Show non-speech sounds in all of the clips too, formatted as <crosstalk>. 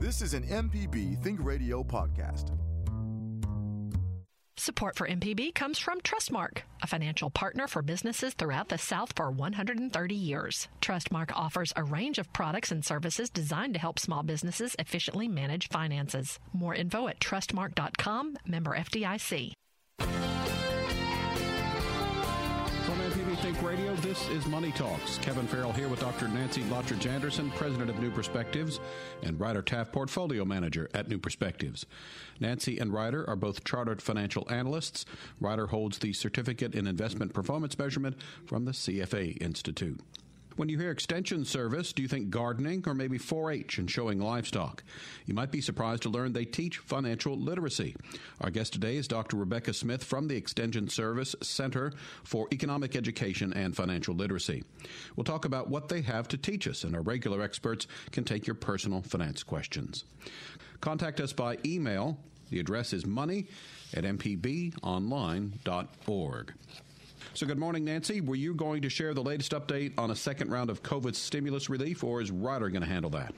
This is an MPB Think Radio podcast. Support for MPB comes from Trustmark, a financial partner for businesses throughout the South for 130 years. Trustmark offers a range of products and services designed to help small businesses efficiently manage finances. More info at trustmark.com, member FDIC. Think Radio. This is Money Talks. Kevin Farrell here with Dr. Nancy Lottridge Anderson, president of New Perspectives, and Ryder Taft, portfolio manager at New Perspectives. Nancy and Ryder are both chartered financial analysts. Ryder holds the certificate in investment performance measurement from the CFA Institute. When you hear extension service, do you think gardening or maybe 4 H and showing livestock? You might be surprised to learn they teach financial literacy. Our guest today is Dr. Rebecca Smith from the Extension Service Center for Economic Education and Financial Literacy. We'll talk about what they have to teach us, and our regular experts can take your personal finance questions. Contact us by email. The address is money at mpbonline.org. So, good morning, Nancy. Were you going to share the latest update on a second round of COVID stimulus relief, or is Ryder going to handle that?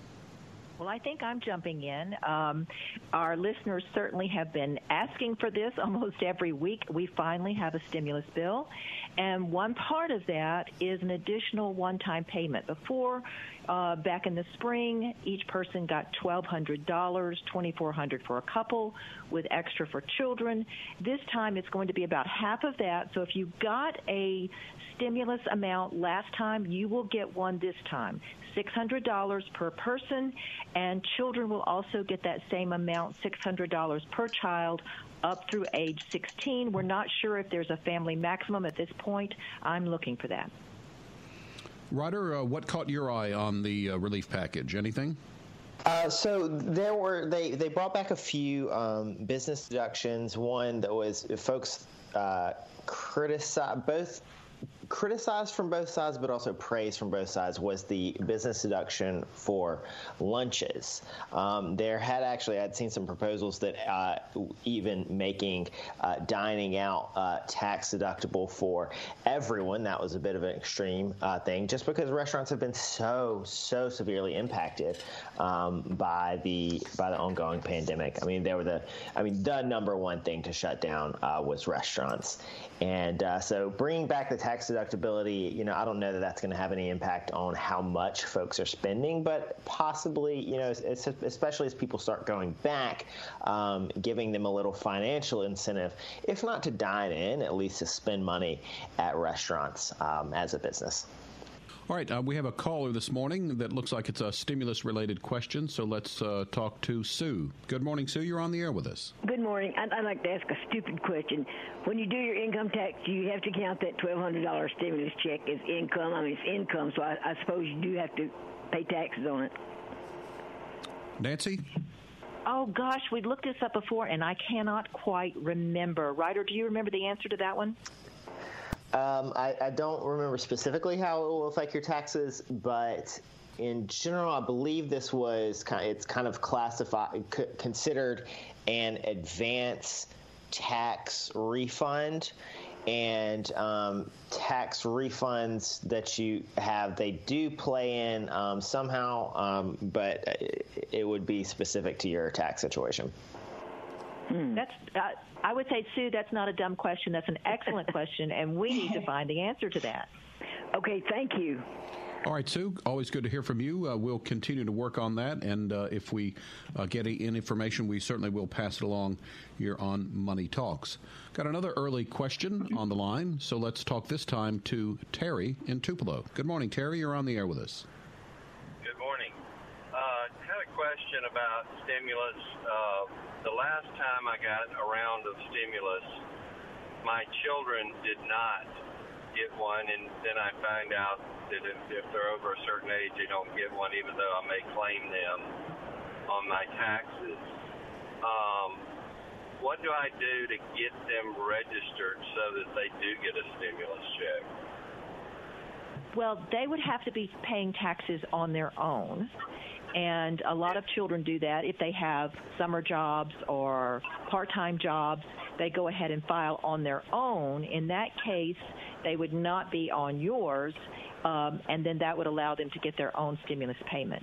Well, I think I'm jumping in. Um, our listeners certainly have been asking for this <laughs> almost every week. We finally have a stimulus bill, and one part of that is an additional one time payment. Before, uh, back in the spring, each person got $1,200, $2,400 for a couple, with extra for children. This time it's going to be about half of that. So if you got a stimulus amount last time, you will get one this time. $600 per person, and children will also get that same amount, $600 per child, up through age 16. We're not sure if there's a family maximum at this point. I'm looking for that. Ryder, uh, what caught your eye on the uh, relief package? Anything? Uh, so there were they they brought back a few um, business deductions. One that was folks uh, criticize both criticized from both sides, but also praised from both sides, was the business deduction for lunches. Um, there had actually, I'd seen some proposals that uh, even making uh, dining out uh, tax deductible for everyone. That was a bit of an extreme uh, thing, just because restaurants have been so, so severely impacted um, by the by the ongoing pandemic. I mean, they were the, I mean, the number one thing to shut down uh, was restaurants, and uh, so bringing back the tax deductibility, you know, I don't know that that's going to have any impact on how much folks are spending, but possibly, you know, especially as people start going back, um, giving them a little financial incentive, if not to dine in, at least to spend money at restaurants um, as a business. All right, uh, we have a caller this morning that looks like it's a stimulus related question, so let's uh, talk to Sue. Good morning, Sue. You're on the air with us. Good morning. I'd, I'd, like to ask a stupid question. When you do your income tax, do you have to count that $1,200 stimulus check as income? I mean, it's income, so I, I suppose you do have to pay taxes on it. Nancy? Oh gosh, we looked this up before, and I cannot quite remember. Ryder, do you remember the answer to that one? Um, I, I, don't remember specifically how it will affect your taxes, but in general, I believe this was kind of, it's kind of classified, considered an advance tax refund. And um, tax refunds that you have, they do play in um, somehow, um, but it would be specific to your tax situation. Hmm. That's uh, I would say, Sue, that's not a dumb question. That's an excellent <laughs> question, and we need to find the answer to that. Okay, thank you. All right, Sue, always good to hear from you. Uh, we'll continue to work on that, and uh, if we uh, get any information, we certainly will pass it along here on Money Talks. Got another early question on the line, so let's talk this time to Terry in Tupelo. Good morning, Terry. You're on the air with us. Good morning. Uh, had a question about stimulus. The last time I got a round of stimulus, my children did not get one, and then I find out that if, if they're over a certain age, they don't get one, even though I may claim them on my taxes. Um, what do I do to get them registered so that they do get a stimulus check? Well, they would have to be paying taxes on their own and a lot of children do that. If they have summer jobs or part-time jobs they go ahead and file on their own. In that case they would not be on yours um, and then that would allow them to get their own stimulus payment.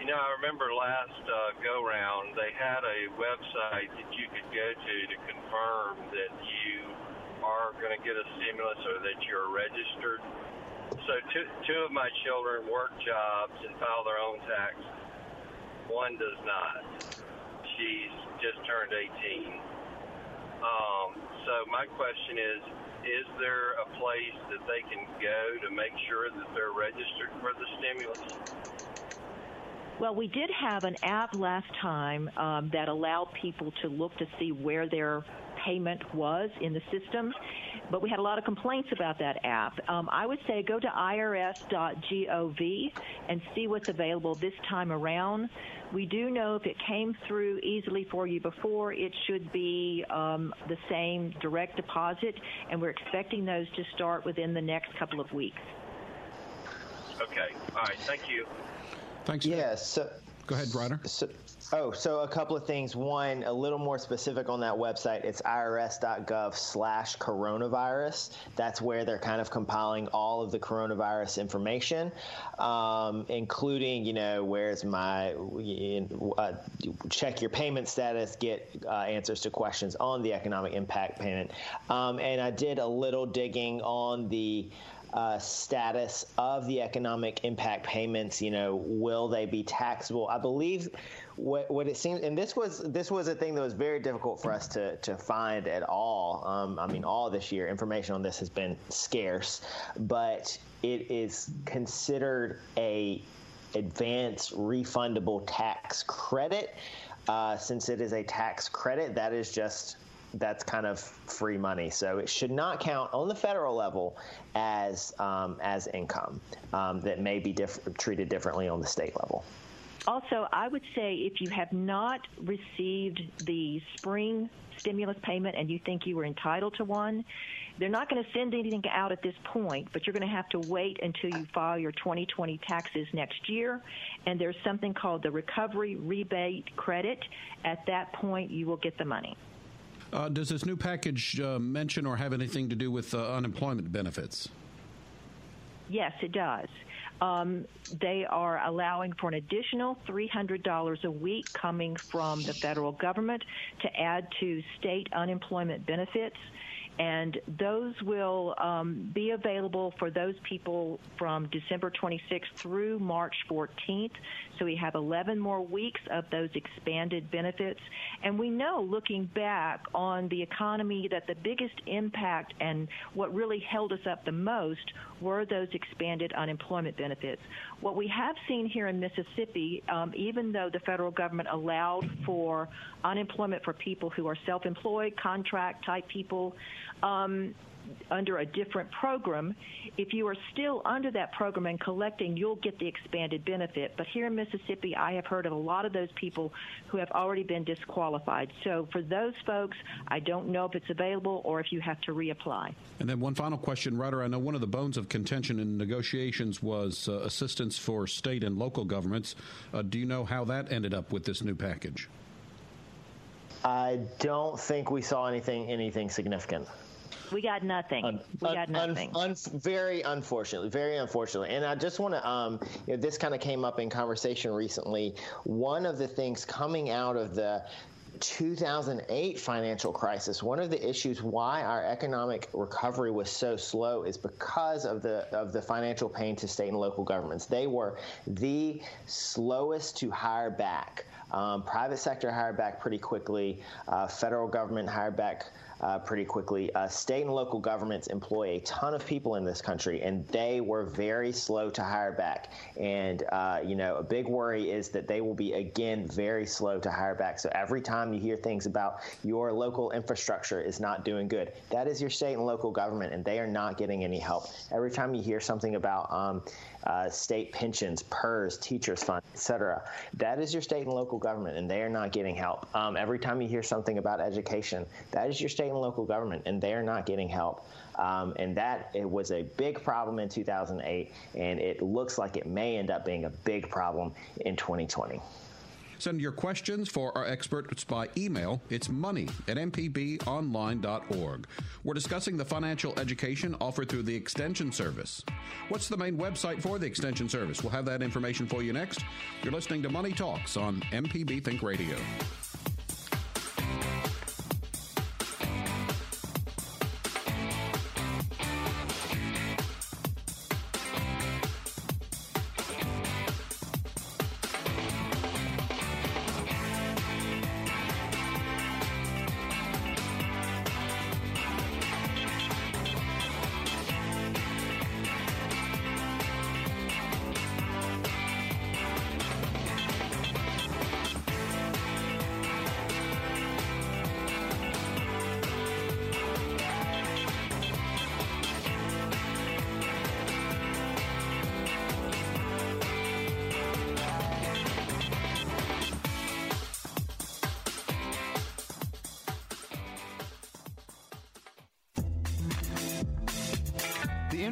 You know, I remember last uh, go round, they had a website that you could go to to confirm that you are going to get a stimulus or that you're registered. So, two, two of my children work jobs and file their own tax. One does not. She's just turned 18. Um, so, my question is is there a place that they can go to make sure that they're registered for the stimulus? Well, we did have an app last time um, that allowed people to look to see where their payment was in the system, but we had a lot of complaints about that app. Um, I would say go to irs.gov and see what's available this time around. We do know if it came through easily for you before, it should be um, the same direct deposit, and we're expecting those to start within the next couple of weeks. Okay. All right. Thank you. Thanks. Yes. So, Go ahead, Ryder. So, oh, so a couple of things. One, a little more specific on that website. It's irs.gov slash coronavirus. That's where they're kind of compiling all of the coronavirus information, um, including, you know, where's my uh, check your payment status, get uh, answers to questions on the economic impact payment. Um, and I did a little digging on the uh, status of the economic impact payments. You know, will they be taxable? I believe what, what it seems, and this was this was a thing that was very difficult for us to to find at all. Um, I mean, all this year, information on this has been scarce, but it is considered a advance refundable tax credit. Uh, since it is a tax credit, that is just that's kind of free money. So it should not count on the federal level as um, as income um, that may be diff- treated differently on the state level. Also, I would say if you have not received the spring stimulus payment and you think you were entitled to one, they're not going to send anything out at this point, but you're going to have to wait until you file your 2020 taxes next year. And there's something called the recovery rebate credit. At that point, you will get the money. Uh, does this new package uh, mention or have anything to do with uh, unemployment benefits? Yes, it does. Um, they are allowing for an additional $300 a week coming from the federal government to add to state unemployment benefits and those will um, be available for those people from December 26th through March 14th. So we have 11 more weeks of those expanded benefits. And we know, looking back on the economy, that the biggest impact and what really held us up the most were those expanded unemployment benefits. What we have seen here in Mississippi, um, even though the federal government allowed for unemployment for people who are self employed, contract type people, um, under a different program. If you are still under that program and collecting, you'll get the expanded benefit. But here in Mississippi, I have heard of a lot of those people who have already been disqualified. So for those folks, I don't know if it's available or if you have to reapply. And then one final question, Ryder. I know one of the bones of contention in negotiations was uh, assistance for state and local governments. Uh, do you know how that ended up with this new package? I don't think we saw anything anything significant. We got nothing. Un, we got nothing. Un, un, very unfortunately, very unfortunately. And I just want to, um, you know, this kind of came up in conversation recently. One of the things coming out of the 2008 financial crisis, one of the issues why our economic recovery was so slow is because of the of the financial pain to state and local governments. They were the slowest to hire back. Um, private sector hired back pretty quickly. Uh, federal government hired back uh, pretty quickly. Uh, state and local governments employ a ton of people in this country, and they were very slow to hire back. And uh, you know, a big worry is that they will be again very slow to hire back. So every time you hear things about your local infrastructure is not doing good, that is your state and local government, and they are not getting any help. Every time you hear something about um, uh, state pensions, PERS, teachers fund, etc. That is your state and local government, and they are not getting help. Um, every time you hear something about education, that is your state and local government, and they are not getting help. Um, and that it was a big problem in 2008, and it looks like it may end up being a big problem in 2020. Send your questions for our experts by email. It's money at mpbonline.org. We're discussing the financial education offered through the Extension Service. What's the main website for the Extension Service? We'll have that information for you next. You're listening to Money Talks on MPB Think Radio.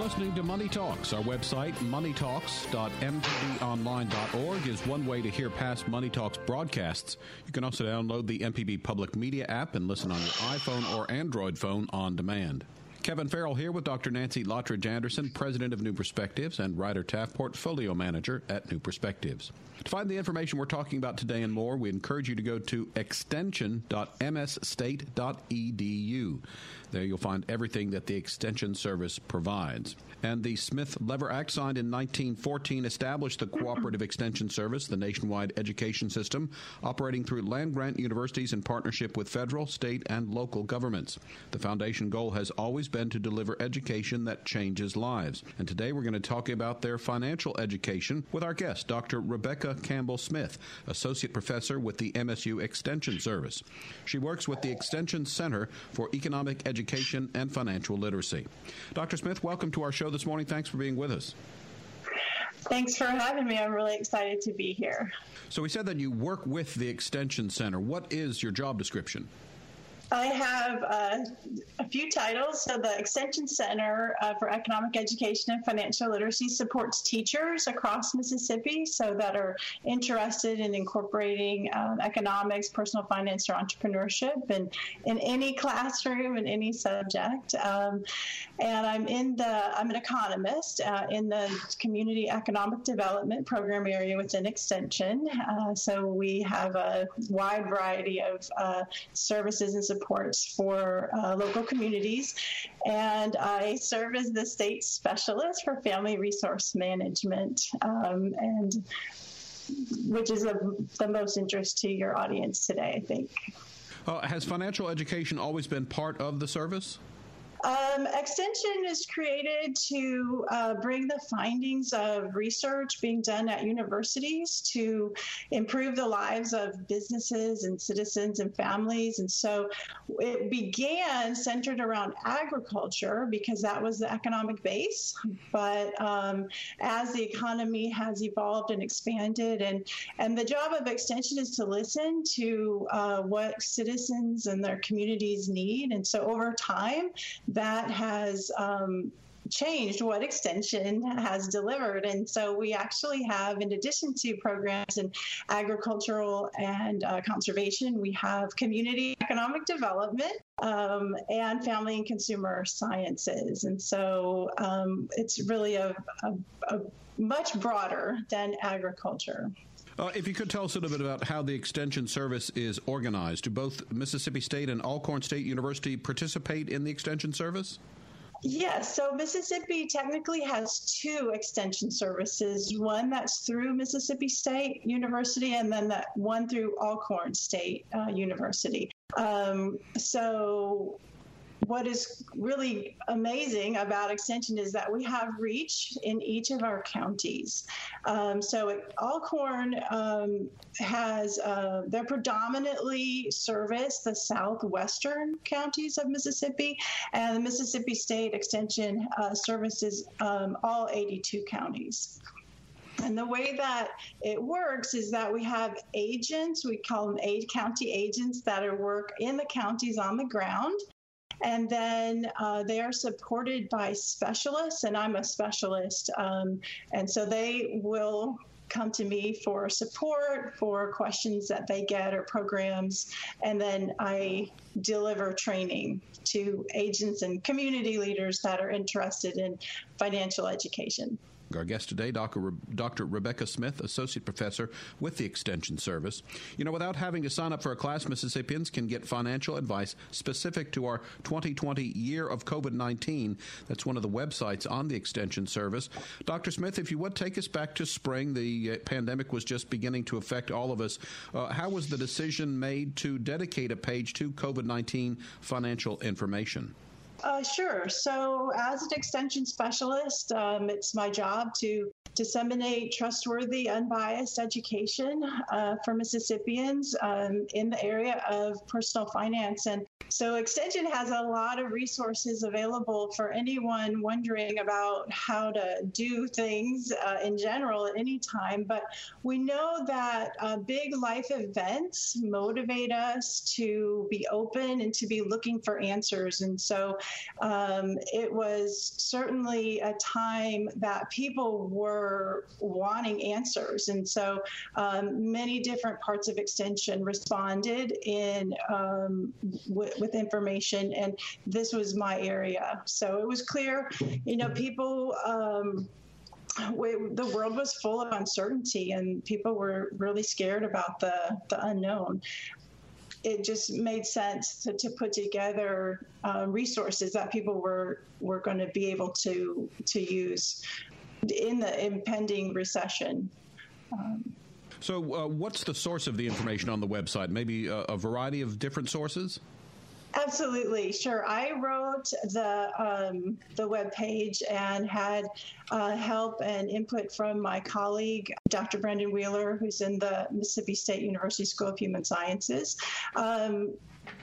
listening to Money Talks. Our website, moneytalks.mpbonline.org, is one way to hear past Money Talks broadcasts. You can also download the MPB Public Media app and listen on your iPhone or Android phone on demand. Kevin Farrell here with Dr. Nancy Lottridge Anderson, President of New Perspectives and Ryder Taft, Portfolio Manager at New Perspectives. To find the information we're talking about today and more, we encourage you to go to extension.msstate.edu. There you'll find everything that the Extension Service provides. And the Smith Lever Act, signed in 1914, established the Cooperative Extension Service, the nationwide education system, operating through land grant universities in partnership with federal, state, and local governments. The foundation goal has always been to deliver education that changes lives. And today we're going to talk about their financial education with our guest, Dr. Rebecca Campbell Smith, Associate Professor with the MSU Extension Service. She works with the Extension Center for Economic Education education and financial literacy. Dr. Smith, welcome to our show this morning. Thanks for being with us. Thanks for having me. I'm really excited to be here. So, we said that you work with the Extension Center. What is your job description? I have uh, a few titles. So, the Extension Center uh, for Economic Education and Financial Literacy supports teachers across Mississippi so that are interested in incorporating um, economics, personal finance, or entrepreneurship in, in any classroom in any subject. Um, and I'm in the I'm an economist uh, in the Community Economic Development Program area within Extension. Uh, so we have a wide variety of uh, services and support supports for uh, local communities. And I serve as the state specialist for family resource management, um, and which is of the most interest to your audience today, I think. Uh, has financial education always been part of the service? Um, Extension is created to uh, bring the findings of research being done at universities to improve the lives of businesses and citizens and families. And so it began centered around agriculture because that was the economic base. But um, as the economy has evolved and expanded, and, and the job of Extension is to listen to uh, what citizens and their communities need. And so over time, that has um, changed what extension has delivered. And so we actually have, in addition to programs in agricultural and uh, conservation, we have community economic development um, and family and consumer sciences. And so um, it's really a, a, a much broader than agriculture. Uh, if you could tell us a little bit about how the Extension Service is organized. Do both Mississippi State and Alcorn State University participate in the Extension Service? Yes, so Mississippi technically has two extension services one that's through Mississippi State University, and then that one through Alcorn State uh, University. Um, so what is really amazing about Extension is that we have reach in each of our counties. Um, so Alcorn um, has, uh, they're predominantly service the southwestern counties of Mississippi, and the Mississippi State Extension uh, services um, all 82 counties. And the way that it works is that we have agents, we call them aid county agents that are work in the counties on the ground. And then uh, they are supported by specialists, and I'm a specialist. Um, and so they will come to me for support for questions that they get or programs. And then I deliver training to agents and community leaders that are interested in financial education. Our guest today, Dr. Re- Dr. Rebecca Smith, Associate Professor with the Extension Service. You know, without having to sign up for a class, Mississippians can get financial advice specific to our 2020 year of COVID 19. That's one of the websites on the Extension Service. Dr. Smith, if you would take us back to spring, the uh, pandemic was just beginning to affect all of us. Uh, how was the decision made to dedicate a page to COVID 19 financial information? Uh, sure. So, as an extension specialist, um, it's my job to disseminate trustworthy, unbiased education uh, for Mississippians um, in the area of personal finance. And so, Extension has a lot of resources available for anyone wondering about how to do things uh, in general at any time. But we know that uh, big life events motivate us to be open and to be looking for answers. And so, um, it was certainly a time that people were wanting answers. And so, um, many different parts of Extension responded in um, with information, and this was my area. So it was clear, you know, people. Um, the world was full of uncertainty, and people were really scared about the the unknown. It just made sense to, to put together uh, resources that people were were going to be able to to use in the impending recession. Um, so, uh, what's the source of the information on the website? Maybe a, a variety of different sources. Absolutely, sure. I wrote the um, the web page and had uh, help and input from my colleague, Dr. Brendan Wheeler, who's in the Mississippi State University School of Human Sciences. Um,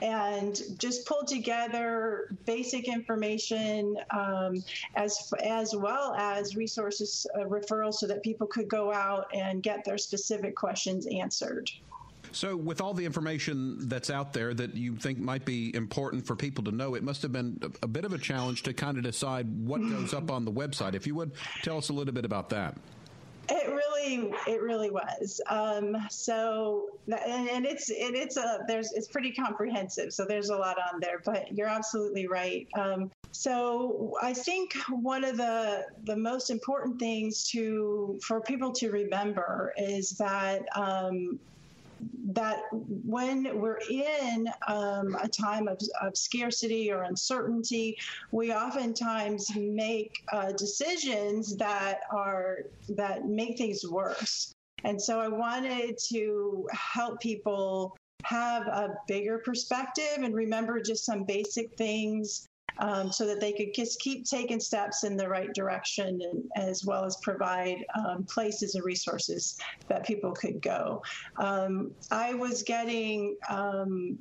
and just pulled together basic information um, as as well as resources uh, referrals so that people could go out and get their specific questions answered. So, with all the information that's out there that you think might be important for people to know, it must have been a bit of a challenge to kind of decide what goes up on the website. If you would tell us a little bit about that. It really, it really was. Um, so, and, and it's it, it's a there's it's pretty comprehensive. So there's a lot on there. But you're absolutely right. Um, so I think one of the the most important things to for people to remember is that um, that when we're in um, a time of, of, scarcity or uncertainty, we oftentimes make uh, decisions that are that make things worse. And so I wanted to help people have a bigger perspective and remember just some basic things um, so that they could just keep taking steps in the right direction and, as well as provide um, places and resources that people could go. Um, I was getting um,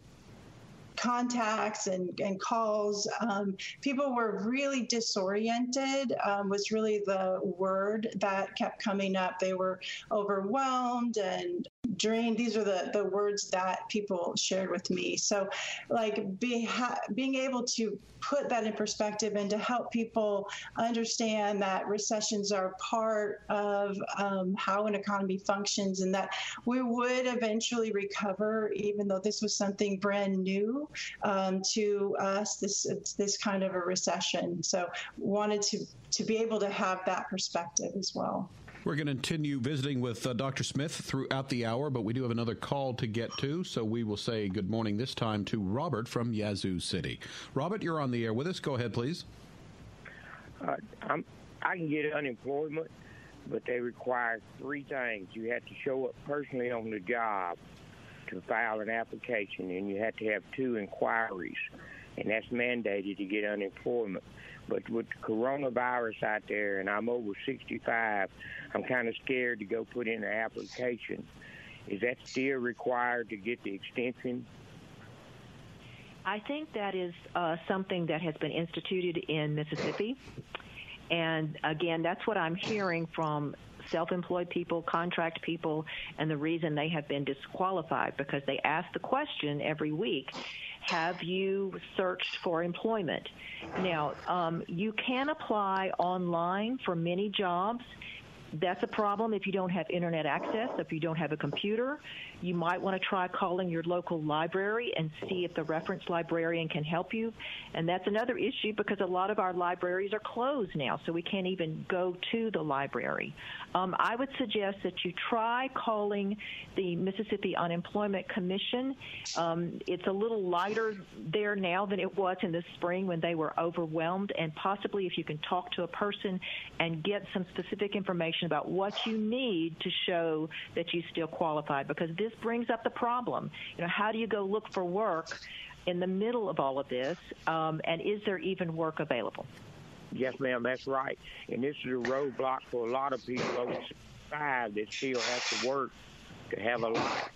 contacts and, and calls. Um, people were really disoriented, um, was really the word that kept coming up. They were overwhelmed and drained. These are the, the words that people shared with me. So, like, be, ha- being able to put that in perspective and to help people understand that recessions are part of um, how an economy functions and that we would eventually recover, even though this was something brand new um, to us, this, this kind of a recession. So, wanted to, to be able to have that perspective as well. We're going to continue visiting with uh, Dr. Smith throughout the hour, but we do have another call to get to, so we will say good morning this time to Robert from Yazoo City. Robert, you're on the air with us. Go ahead, please. Uh, I can get unemployment, but they require three things. You have to show up personally on the job to file an application, and you have to have two inquiries, and that's mandated to get unemployment. But with coronavirus out there, and I'm over 65, I'm kind of scared to go put in an application. Is that still required to get the extension? I think that is uh, something that has been instituted in Mississippi. And again, that's what I'm hearing from self employed people, contract people, and the reason they have been disqualified because they ask the question every week have you searched for employment? Now, um, you can apply online for many jobs. That's a problem if you don't have internet access, if you don't have a computer. You might want to try calling your local library and see if the reference librarian can help you. And that's another issue because a lot of our libraries are closed now, so we can't even go to the library. Um, I would suggest that you try calling the Mississippi Unemployment Commission. Um, it's a little lighter there now than it was in the spring when they were overwhelmed, and possibly if you can talk to a person and get some specific information about what you need to show that you still qualify, because this brings up the problem. You know, how do you go look for work in the middle of all of this, um, and is there even work available? Yes, ma'am, that's right. And this is a roadblock for a lot of people over 65 that still have to work to have a life.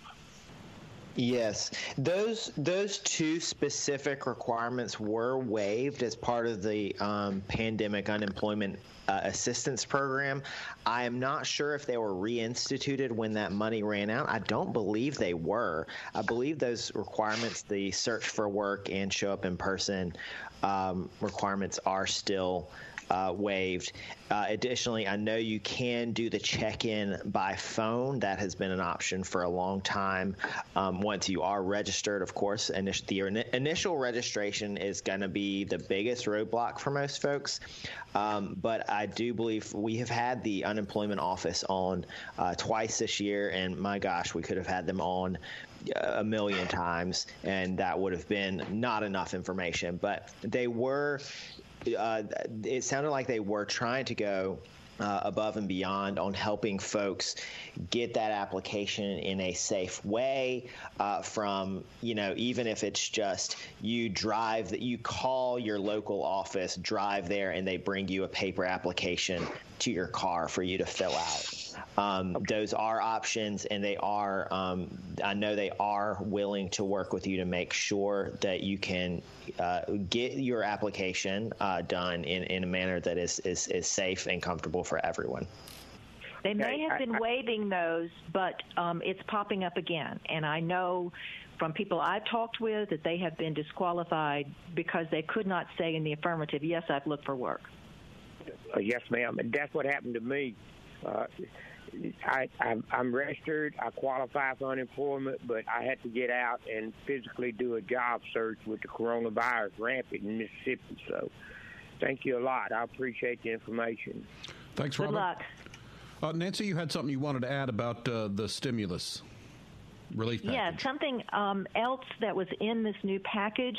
Yes, those those two specific requirements were waived as part of the um, pandemic unemployment uh, assistance program. I am not sure if they were reinstituted when that money ran out. I don't believe they were. I believe those requirements, the search for work and show up in person um, requirements, are still uh, waived. Uh, additionally, I know you can do the check in by phone. That has been an option for a long time. Um, once you are registered, of course, init- the initial registration is going to be the biggest roadblock for most folks. Um, but I do believe we have had the unemployment office on uh, twice this year, and my gosh, we could have had them on a million times, and that would have been not enough information. But they were uh, it sounded like they were trying to go uh, above and beyond on helping folks get that application in a safe way uh, from you know even if it's just you drive that you call your local office drive there and they bring you a paper application to your car for you to fill out um, those are options, and they are. Um, I know they are willing to work with you to make sure that you can uh, get your application uh, done in, in a manner that is, is, is safe and comfortable for everyone. They may have been waiving those, but um, it's popping up again. And I know from people I've talked with that they have been disqualified because they could not say in the affirmative, yes, I've looked for work. Uh, yes, ma'am. And that's what happened to me. Uh, I, I'm, I'm registered. I qualify for unemployment, but I had to get out and physically do a job search with the coronavirus rampant in Mississippi. So, thank you a lot. I appreciate the information. Thanks, Robert. Good luck. Uh, Nancy, you had something you wanted to add about uh, the stimulus relief package. Yeah, something um, else that was in this new package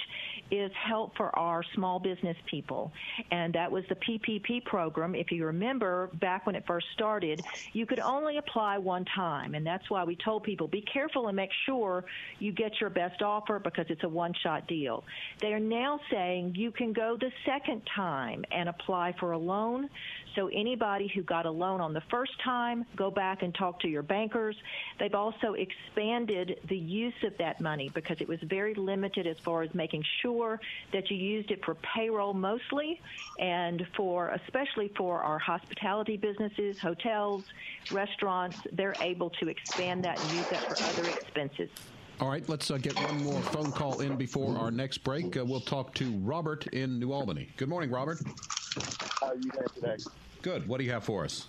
is help for our small business people. And that was the PPP program. If you remember, back when it first started, you could only apply one time. And that's why we told people be careful and make sure you get your best offer because it's a one shot deal. They are now saying you can go the second time and apply for a loan. So anybody who got a loan on the first time, go back and talk to your bankers. They've also expanded the use of that money because it was very limited as far as making sure that you used it for payroll mostly and for especially for our hospitality businesses, hotels, restaurants, they're able to expand that and use that for other expenses. All right, let's uh, get one more phone call in before our next break. Uh, we'll talk to Robert in New Albany. Good morning, Robert. How are you guys today? Good. What do you have for us?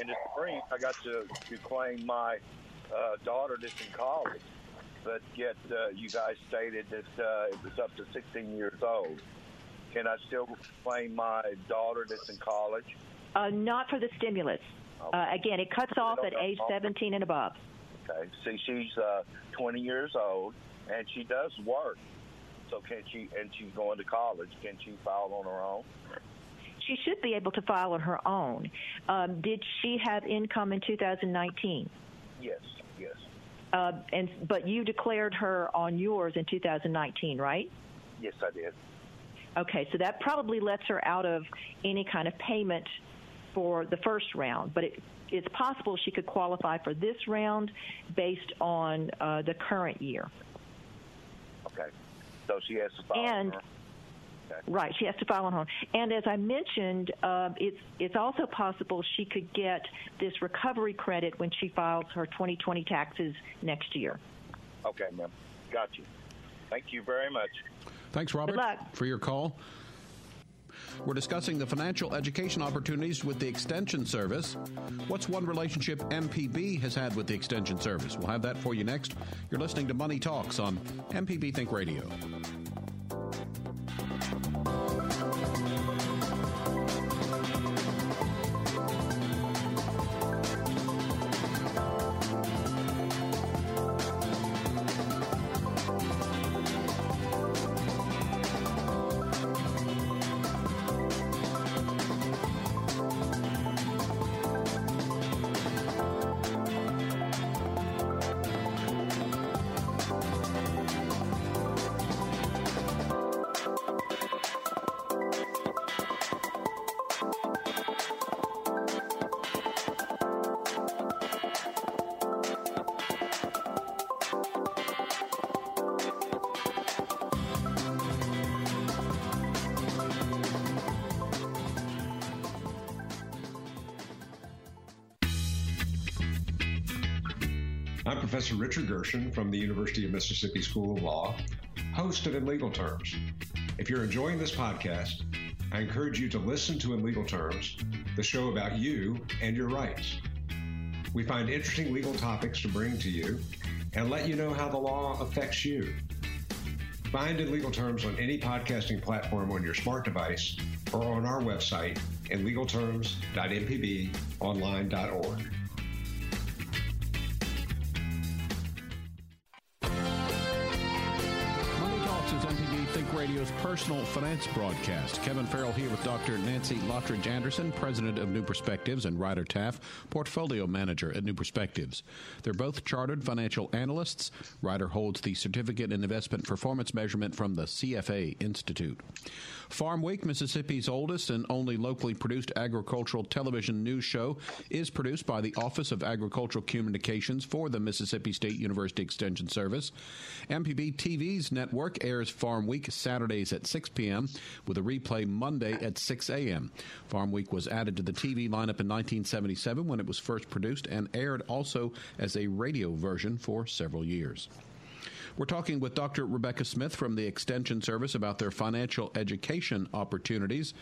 In the spring, I got to, to claim my uh, daughter that's in college, but yet uh, you guys stated that uh, it was up to 16 years old. Can I still claim my daughter that's in college? Uh, not for the stimulus. Uh, again, it cuts off at age 17 and above. Okay. See, she's uh, 20 years old, and she does work. So can she? And she's going to college. Can she file on her own? She should be able to file on her own. Um, did she have income in 2019? Yes. Yes. Uh, and but you declared her on yours in 2019, right? Yes, I did. Okay, so that probably lets her out of any kind of payment for the first round, but it, it's possible she could qualify for this round based on uh, the current year. Okay, so she has to file. And okay. right, she has to file on her own. And as I mentioned, uh, it's it's also possible she could get this recovery credit when she files her 2020 taxes next year. Okay, ma'am. Got you. Thank you very much. Thanks, Robert, for your call. We're discussing the financial education opportunities with the Extension Service. What's one relationship MPB has had with the Extension Service? We'll have that for you next. You're listening to Money Talks on MPB Think Radio. From the University of Mississippi School of Law, hosted In Legal Terms. If you're enjoying this podcast, I encourage you to listen to In Legal Terms, the show about you and your rights. We find interesting legal topics to bring to you and let you know how the law affects you. Find In Legal Terms on any podcasting platform on your smart device or on our website, inlegalterms.mpbonline.org. Radio's personal finance broadcast. Kevin Farrell here with Dr. Nancy Lottridge Anderson, president of New Perspectives, and Ryder Taft, portfolio manager at New Perspectives. They're both chartered financial analysts. Ryder holds the certificate in investment performance measurement from the CFA Institute. Farm Week, Mississippi's oldest and only locally produced agricultural television news show, is produced by the Office of Agricultural Communications for the Mississippi State University Extension Service. MPB TV's network airs Farm Week Saturdays at 6 p.m. with a replay Monday at 6 a.m. Farm Week was added to the TV lineup in 1977 when it was first produced and aired also as a radio version for several years. We're talking with Dr. Rebecca Smith from the Extension Service about their financial education opportunities.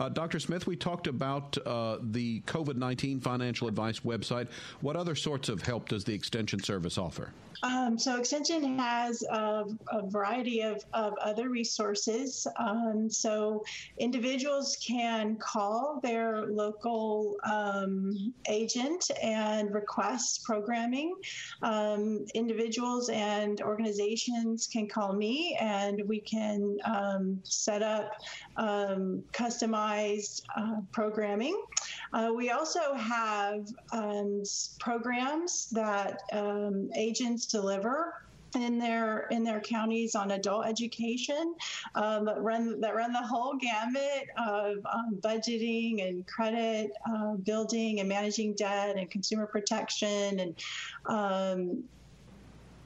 Uh, Dr. Smith, we talked about uh, the COVID 19 financial advice website. What other sorts of help does the Extension Service offer? Um, so Extension has a, a variety of, of, other resources. Um, so individuals can call their local um, agent and request programming. Um, individuals and organizations can call me and we can um, set up um, customized uh, programming. Uh, we also have programs that agents deliver in their in their counties on adult education um, that run that run the whole gamut of um, budgeting and credit uh, building and managing debt and consumer protection and um,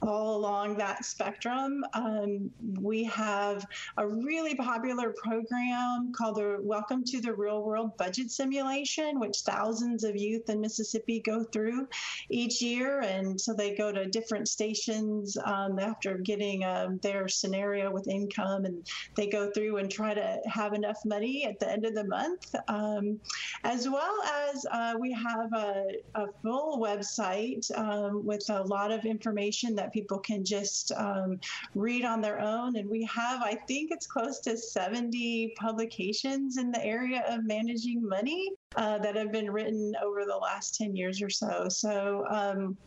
all along that spectrum. Um, we have a really popular program called the Welcome to the Real World Budget Simulation, which thousands of youth in Mississippi go through each year. And so they go to different stations um, after getting um, their scenario with income, and they go through and try to have enough money at the end of the month. Um, as well as uh, we have a, a full website um, with a lot of information that people can just um, read on their own. And we have, I think it's close to 70 publications in the area of managing money uh, that have been written over the last 10 years or so. So, um,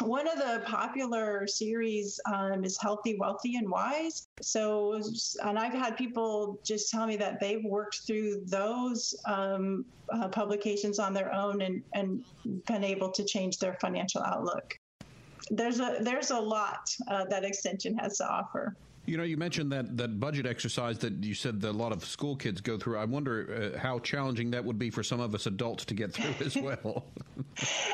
one of the popular series um, is Healthy, Wealthy, and Wise. So, and I've had people just tell me that they've worked through those um, uh, publications on their own and, and been able to change their financial outlook. There's a there's a lot uh, that Extension has to offer. You know, you mentioned that, that budget exercise that you said that a lot of school kids go through. I wonder uh, how challenging that would be for some of us adults to get through as <laughs> well.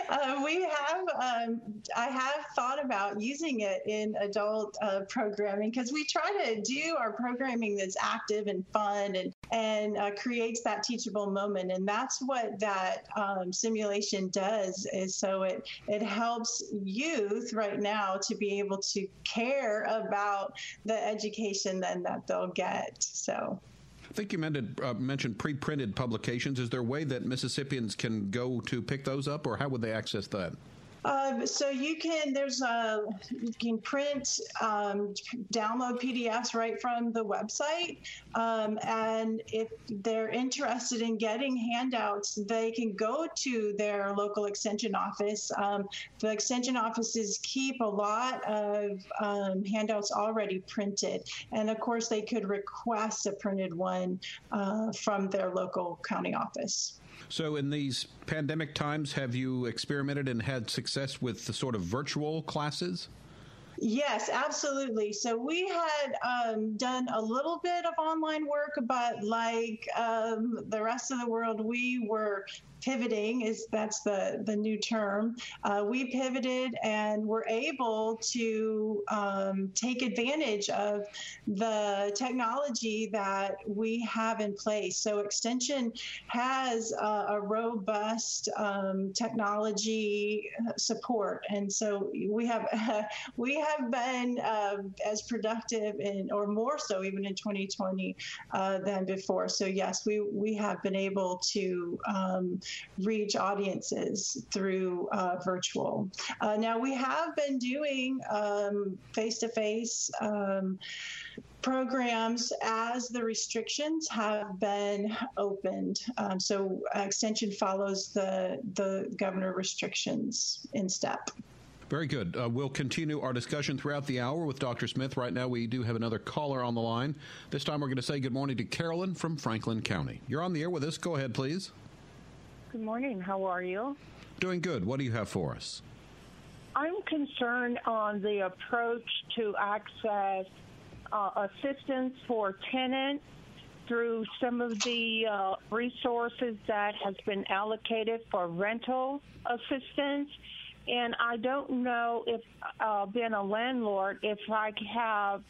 uh, we have, um, I have thought about using it in adult uh, programming because we try to do our programming that's active and fun and and uh, creates that teachable moment. And that's what that um, simulation does. Is so it it helps youth right now to be able to care about the education then that they'll get. So. I think you mentioned, uh, mentioned pre-printed publications. Is there a way that Mississippians can go to pick those up, or how would they access that? Um, so you can there's a you can print um, download PDFs right from the website, um, and if they're interested in getting handouts, they can go to their local extension office. Um, the extension offices keep a lot of um, handouts already printed, and of course they could request a printed one uh, from their local county office. So, in these pandemic times, have you experimented and had success with the sort of virtual classes? Yes, absolutely. So we had um, done a little bit of online work, but like um, the rest of the world, we were pivoting is that's the the new term. Uh, we pivoted and were able to um, take advantage of the technology that we have in place. So Extension has uh, a robust um, technology support, and so we have uh, <laughs> we have been as productive or more so even in 2020 uh, than before. So yes, we we have been able to um, reach audiences through uh, virtual. Uh, now, we have been doing face to face programs as the restrictions have been opened. Um, so, Extension follows the, the governor restrictions in step. Very good. Uh, we'll continue our discussion throughout the hour with Dr. Smith. Right now, we do have another caller on the line. This time, we're going to say good morning to Carolyn from Franklin County. You're on the air with us. Go ahead, please. Good morning. How are you? Doing good. What do you have for us? I'm concerned on the approach to access uh, assistance for tenants through some of the uh, resources that has been allocated for rental assistance. And I don't know if, uh, being a landlord, if I have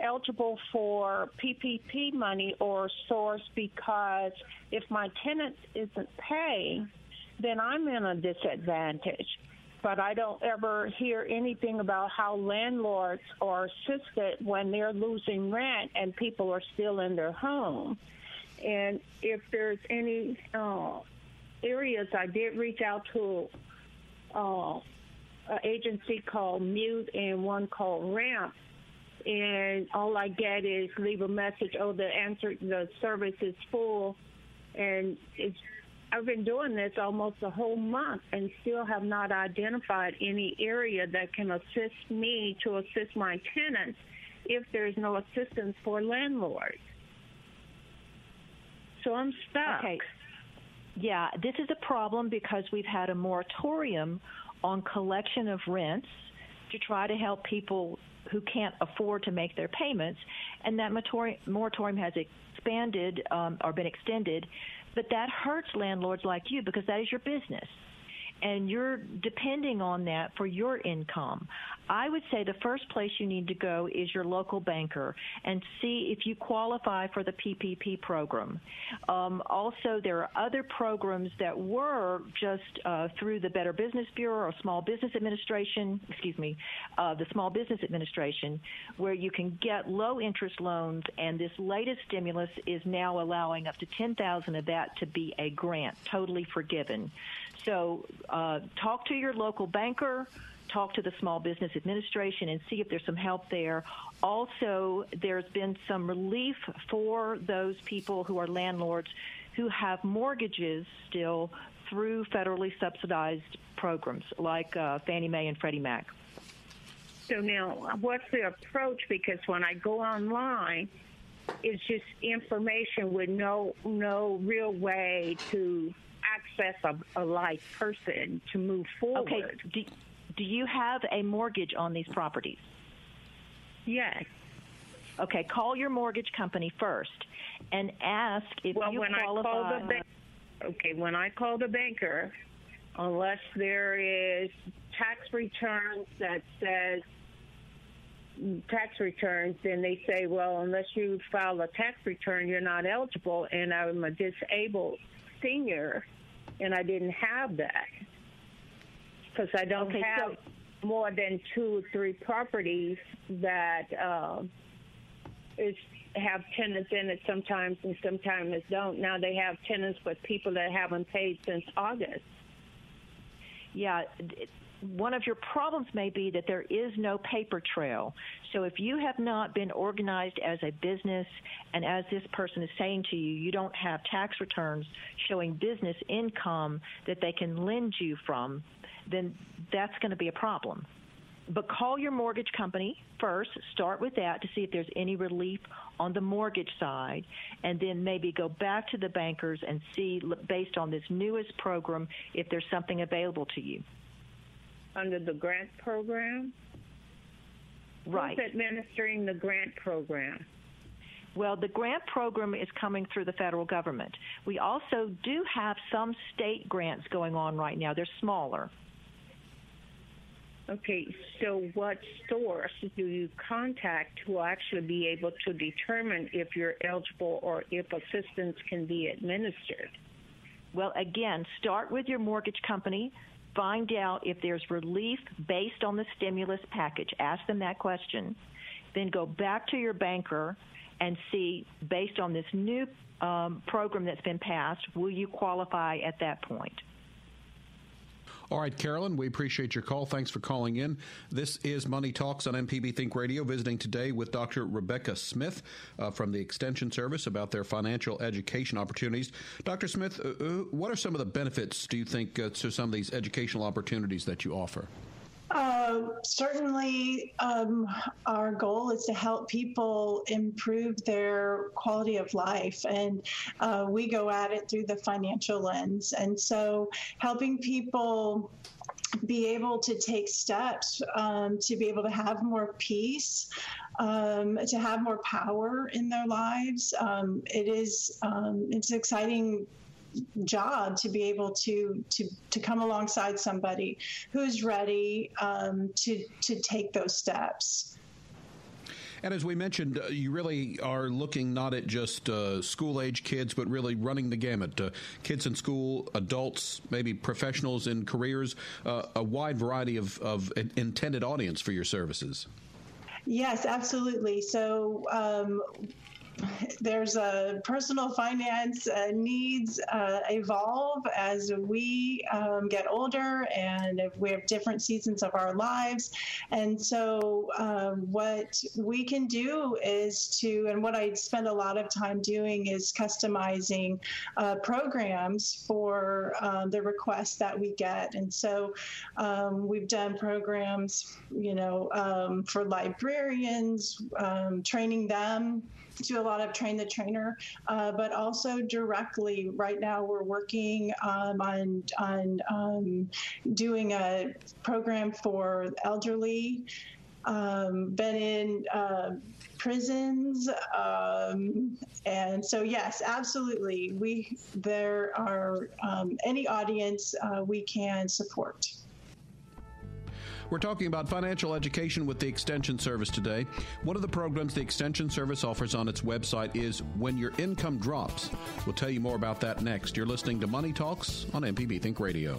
eligible for PPP money or source because if my tenant isn't paying, then I'm in a disadvantage. But I don't ever hear anything about how landlords are assisted when they're losing rent and people are still in their home. And if there's any uh, areas, I did reach out to uh, an agency called Mute and one called Ramp and all I get is leave a message. Oh, the answer, the service is full, and it's. I've been doing this almost a whole month and still have not identified any area that can assist me to assist my tenants if there's no assistance for landlords. So I'm stuck. Okay. Yeah, this is a problem because we've had a moratorium on collection of rents to try to help people who can't afford to make their payments, and that moratorium has expanded um, or been extended. But that hurts landlords like you because that is your business and you're depending on that for your income. I would say the first place you need to go is your local banker and see if you qualify for the PPP program. Um, also, there are other programs that were just uh, through the Better Business Bureau or Small Business Administration, excuse me, uh, the Small Business Administration, where you can get low interest loans, and this latest stimulus is now allowing up to 10,000 of that to be a grant, totally forgiven. So uh, talk to your local banker talk to the Small Business Administration and see if there's some help there. Also, there's been some relief for those people who are landlords who have mortgages still through federally subsidized programs like uh, Fannie Mae and Freddie Mac. So now, what's the approach? Because when I go online, it's just information with no no real way to access a, a live person to move forward. Okay. Do, do you have a mortgage on these properties? Yes. Okay. Call your mortgage company first and ask if well, you when qualify. I call the bank, okay, when I call the banker, unless there is tax returns that says tax returns, then they say, well, unless you file a tax return, you're not eligible. And I'm a disabled senior, and I didn't have that because I don't Okay, have more than two or three properties that uh, is have tenants in it sometimes and sometimes don't. Now they have tenants with people that haven't paid since August. Yeah, one of your problems may be that there is no paper trail. So if you have not been organized as a business, and as this person is saying to you, you don't have tax returns showing business income that they can lend you from, then that's going to be a problem. But call your mortgage company first, start with that to see if there's any relief on the mortgage side, and then maybe go back to the bankers and see, based on this newest program, if there's something available to you. Under the grant program? Right. Who's administering the grant program? Well, the grant program is coming through the federal government. We also do have some state grants going on right now. They're smaller. Okay, so what source do you contact to actually be able to determine if you're eligible or if assistance can be administered? Well, again, start with your mortgage company. Find out if there's relief based on the stimulus package. Ask them that question. Then go back to your banker and see, based on this new um, program that's been passed, will you qualify at that point? All right, Carolyn, we appreciate your call. Thanks for calling in. This is Money Talks on MPB Think Radio, visiting today with Dr. Rebecca Smith uh, from the Extension Service about their financial education opportunities. Dr. Smith, uh, uh, what are some of the benefits, do you think, uh, to some of these educational opportunities that you offer? Uh, certainly, um, our goal is to help people improve their quality of life, and uh, we go at it through the financial lens. And so, helping people be able to take steps um, to be able to have more peace, um, to have more power in their lives. Um, it is um, it's exciting job to be able to to to come alongside somebody who's ready um, to to take those steps. And as we mentioned, uh, you really are looking not at just uh, school age kids, but really running the gamut. Uh, kids in school, adults, maybe professionals in careers, uh, a wide variety of, of intended audience for your services. Yes, absolutely. So um, <laughs> there's a personal finance uh, needs uh, evolve as we um, get older and we have different seasons of our lives. And so um, what we can do is to and what i spend a lot of time doing is customizing uh, programs for um, the requests that we get. And so um, we've done programs you know um, for librarians um, training them do a lot of train the trainer, uh, but also directly. Right now, we're working um, on on um, doing a program for elderly. Um, been in uh, prisons, um, and so yes, absolutely. We there are um, any audience uh, we can support. We're talking about financial education with the Extension Service today. One of the programs the Extension Service offers on its website is When Your Income Drops. We'll tell you more about that next. You're listening to Money Talks on MPB Think Radio.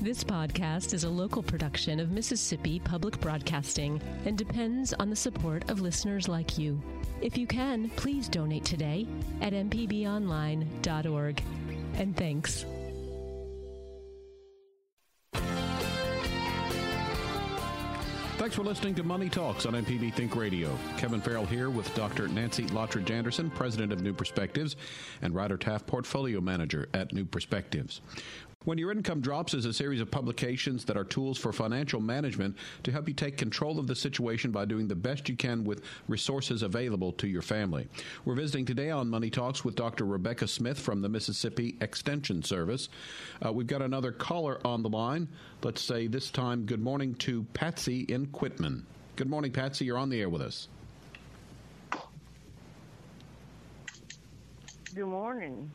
This podcast is a local production of Mississippi Public Broadcasting and depends on the support of listeners like you. If you can, please donate today at mpbonline.org. And thanks. Thanks for listening to Money Talks on MPB Think Radio. Kevin Farrell here with Dr. Nancy Lottridge Anderson, President of New Perspectives, and Ryder Taft, Portfolio Manager at New Perspectives. When Your Income Drops is a series of publications that are tools for financial management to help you take control of the situation by doing the best you can with resources available to your family. We're visiting today on Money Talks with Dr. Rebecca Smith from the Mississippi Extension Service. Uh, we've got another caller on the line. Let's say this time, good morning to Patsy in Quitman. Good morning, Patsy. You're on the air with us. Good morning.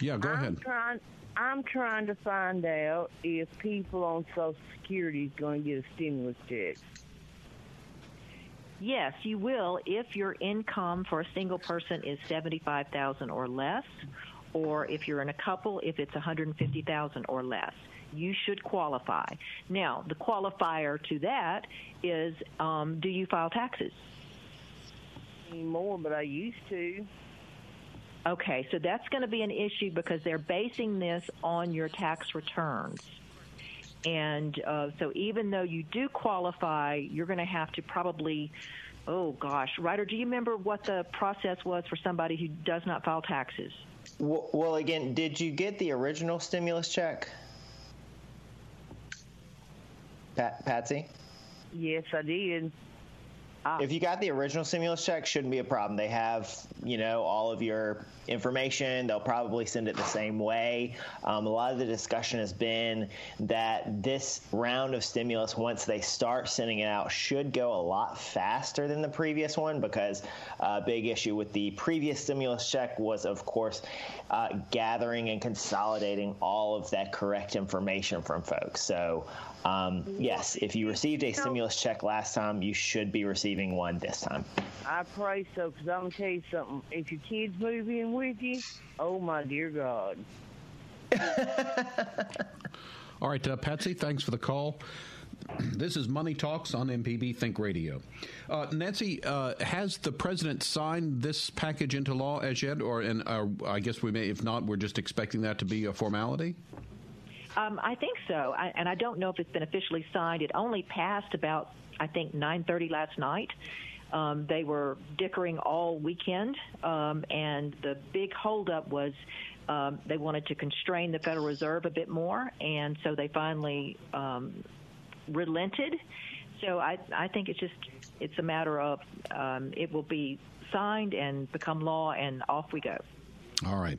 Yeah, go I'm ahead. Trying, I'm trying to find out if people on Social Security is going to get a stimulus check. Yes, you will if your income for a single person is 75,000 or less or if you're in a couple if it's 150,000 or less. You should qualify. Now, the qualifier to that is um, do you file taxes? Anymore, but I used to. Okay, so that's going to be an issue because they're basing this on your tax returns. And uh, so even though you do qualify, you're going to have to probably, oh gosh, Ryder, do you remember what the process was for somebody who does not file taxes? Well, well, again, did you get the original stimulus check? Pat, Patsy? Yes, I did. If you got the original stimulus check, shouldn't be a problem. They have, you know, all of your information. They'll probably send it the same way. Um, a lot of the discussion has been that this round of stimulus, once they start sending it out, should go a lot faster than the previous one because a big issue with the previous stimulus check was, of course, uh, gathering and consolidating all of that correct information from folks. So um, yes, if you received a stimulus check last time, you should be receiving one this time. I pray so, because I'm going to tell you something. If your kids move in with you, oh my dear God. <laughs> All right, uh, Patsy, thanks for the call. <clears throat> This is Money Talks on MPB Think Radio. Uh, Nancy, uh, has the president signed this package into law as yet, or and uh, I guess we may, if not, we're just expecting that to be a formality. Um, I think so, I, and I don't know if it's been officially signed. It only passed about, I think, 9:30 last night. Um, they were dickering all weekend, um, and the big holdup was um, they wanted to constrain the Federal Reserve a bit more, and so they finally um, relented. So I, I think it's just it's a matter of um, it will be signed and become law, and off we go. All right.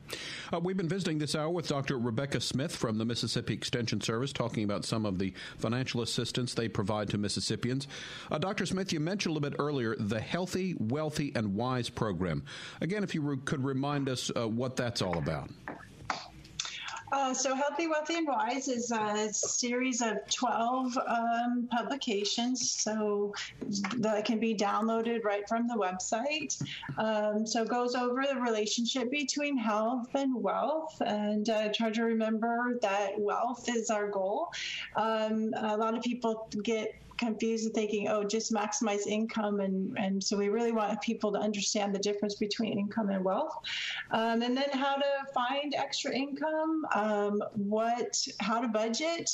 Uh, we've been visiting this hour with Dr. Rebecca Smith from the Mississippi Extension Service, talking about some of the financial assistance they provide to Mississippians. Uh, Dr. Smith, you mentioned a little bit earlier the Healthy, Wealthy, and Wise program. Again, if you re- could remind us uh, what that's all about. Uh, so, Healthy, Wealthy, and Wise is a series of 12 um, publications. So, that can be downloaded right from the website. Um, so, it goes over the relationship between health and wealth and uh, try to remember that wealth is our goal. Um, a lot of people get confused and thinking, oh, just maximize income. And, and so we really want people to understand the difference between income and wealth. Um, and then how to find extra income, um, what, how to budget.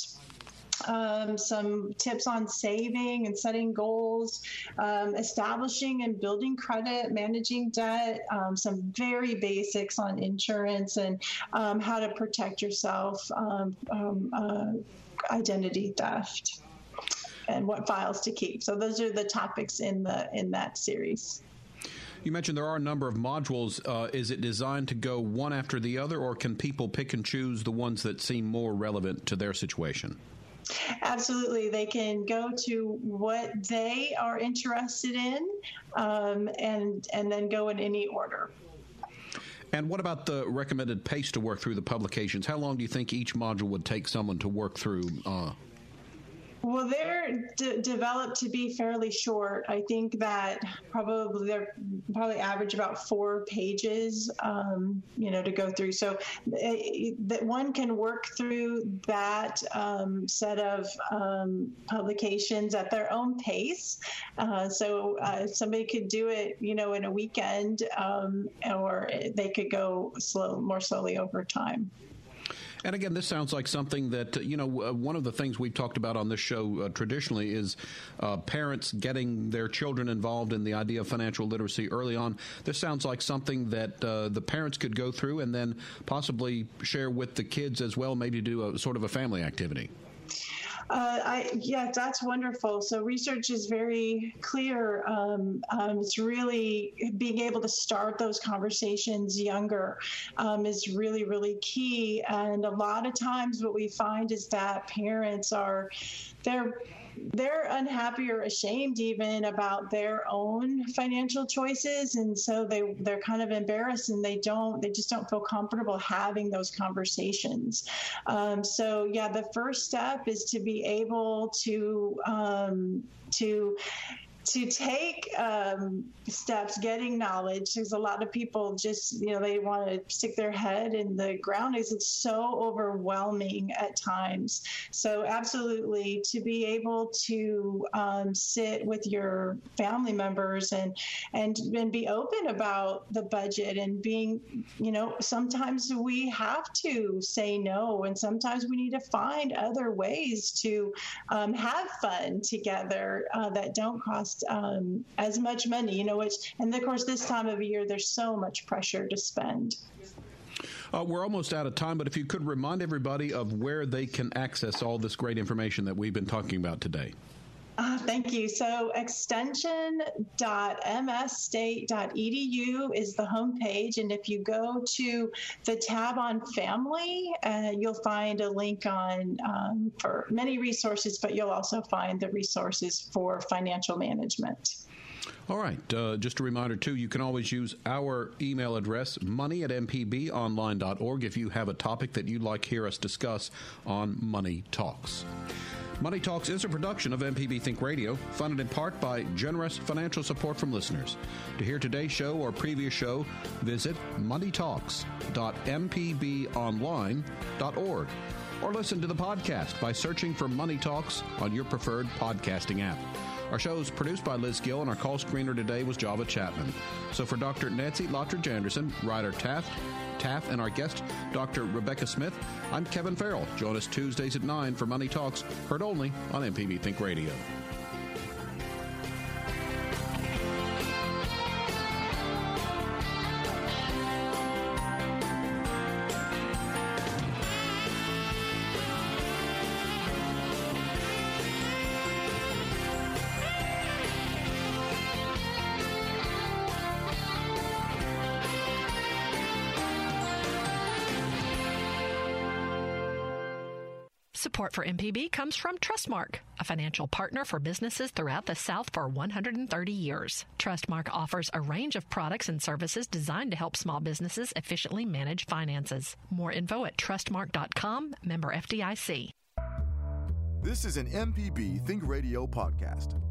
Um, some tips on saving and setting goals, um, establishing and building credit, managing debt, um, some very basics on insurance and um, how to protect yourself, um, uh, identity theft and what files to keep. So those are the topics in the in that series. You mentioned there are a number of modules. Uh, is it designed to go one after the other, or can people pick and choose the ones that seem more relevant to their situation? Absolutely, they can go to what they are interested in, um, and and then go in any order. And what about the recommended pace to work through the publications? How long do you think each module would take someone to work through? Uh, Well, they're d- developed to be fairly short. I think that probably they're probably average about four pages, um, you know, to go through. So uh, that one can work through that um, set of um, publications at their own pace. Uh, so uh, somebody could do it, you know, in a weekend, um, or they could go slow, more slowly over time. And again, this sounds like something that, you know, uh, one of the things we've talked about on this show uh, traditionally is uh, parents getting their children involved in the idea of financial literacy early on. This sounds like something that uh, the parents could go through and then possibly share with the kids as well, maybe do a sort of a family activity. Uh, I, yeah, that's wonderful. So research is very clear. Um, um, it's really being able to start those conversations younger um, is really, really key. And a lot of times, what we find is that parents are they're they're unhappy or ashamed even about their own financial choices. And so they they're kind of embarrassed and they don't they just don't feel comfortable having those conversations. Um, so yeah the first step is to be able to um, to to take um, steps, getting knowledge. because a lot of people just, you know, they want to stick their head in the ground because it's so overwhelming at times. So, absolutely, to be able to um, sit with your family members and and and be open about the budget and being, you know, sometimes we have to say no, and sometimes we need to find other ways to um, have fun together uh, that don't cost um, as much money, you know, which, and of course, this time of year, there's so much pressure to spend. Uh, we're almost out of time, but if you could remind everybody of where they can access all this great information that we've been talking about today. Uh, thank you. So extension.msstate.edu is the homepage. And if you go to the tab on family, uh, you'll find a link on um, for many resources, but you'll also find the resources for financial management. All right. Uh, just a reminder, too, you can always use our email address, money at mpbonline.org, if you have a topic that you'd like to hear us discuss on Money Talks. Money Talks is a production of MPB Think Radio, funded in part by generous financial support from listeners. To hear today's show or previous show, visit moneytalks.mpbonline.org or listen to the podcast by searching for Money Talks on your preferred podcasting app. Our show is produced by Liz Gill, and our call screener today was Java Chapman. So for Dr. Nancy Lottridge Anderson, Ryder Taft, Taft, and our guest, Dr. Rebecca Smith. I'm Kevin Farrell. Join us Tuesdays at 9 for Money Talks, heard only on MPB Think Radio. Support for MPB comes from Trustmark, a financial partner for businesses throughout the South for 130 years. Trustmark offers a range of products and services designed to help small businesses efficiently manage finances. More info at trustmark.com, member FDIC. This is an MPB Think Radio podcast.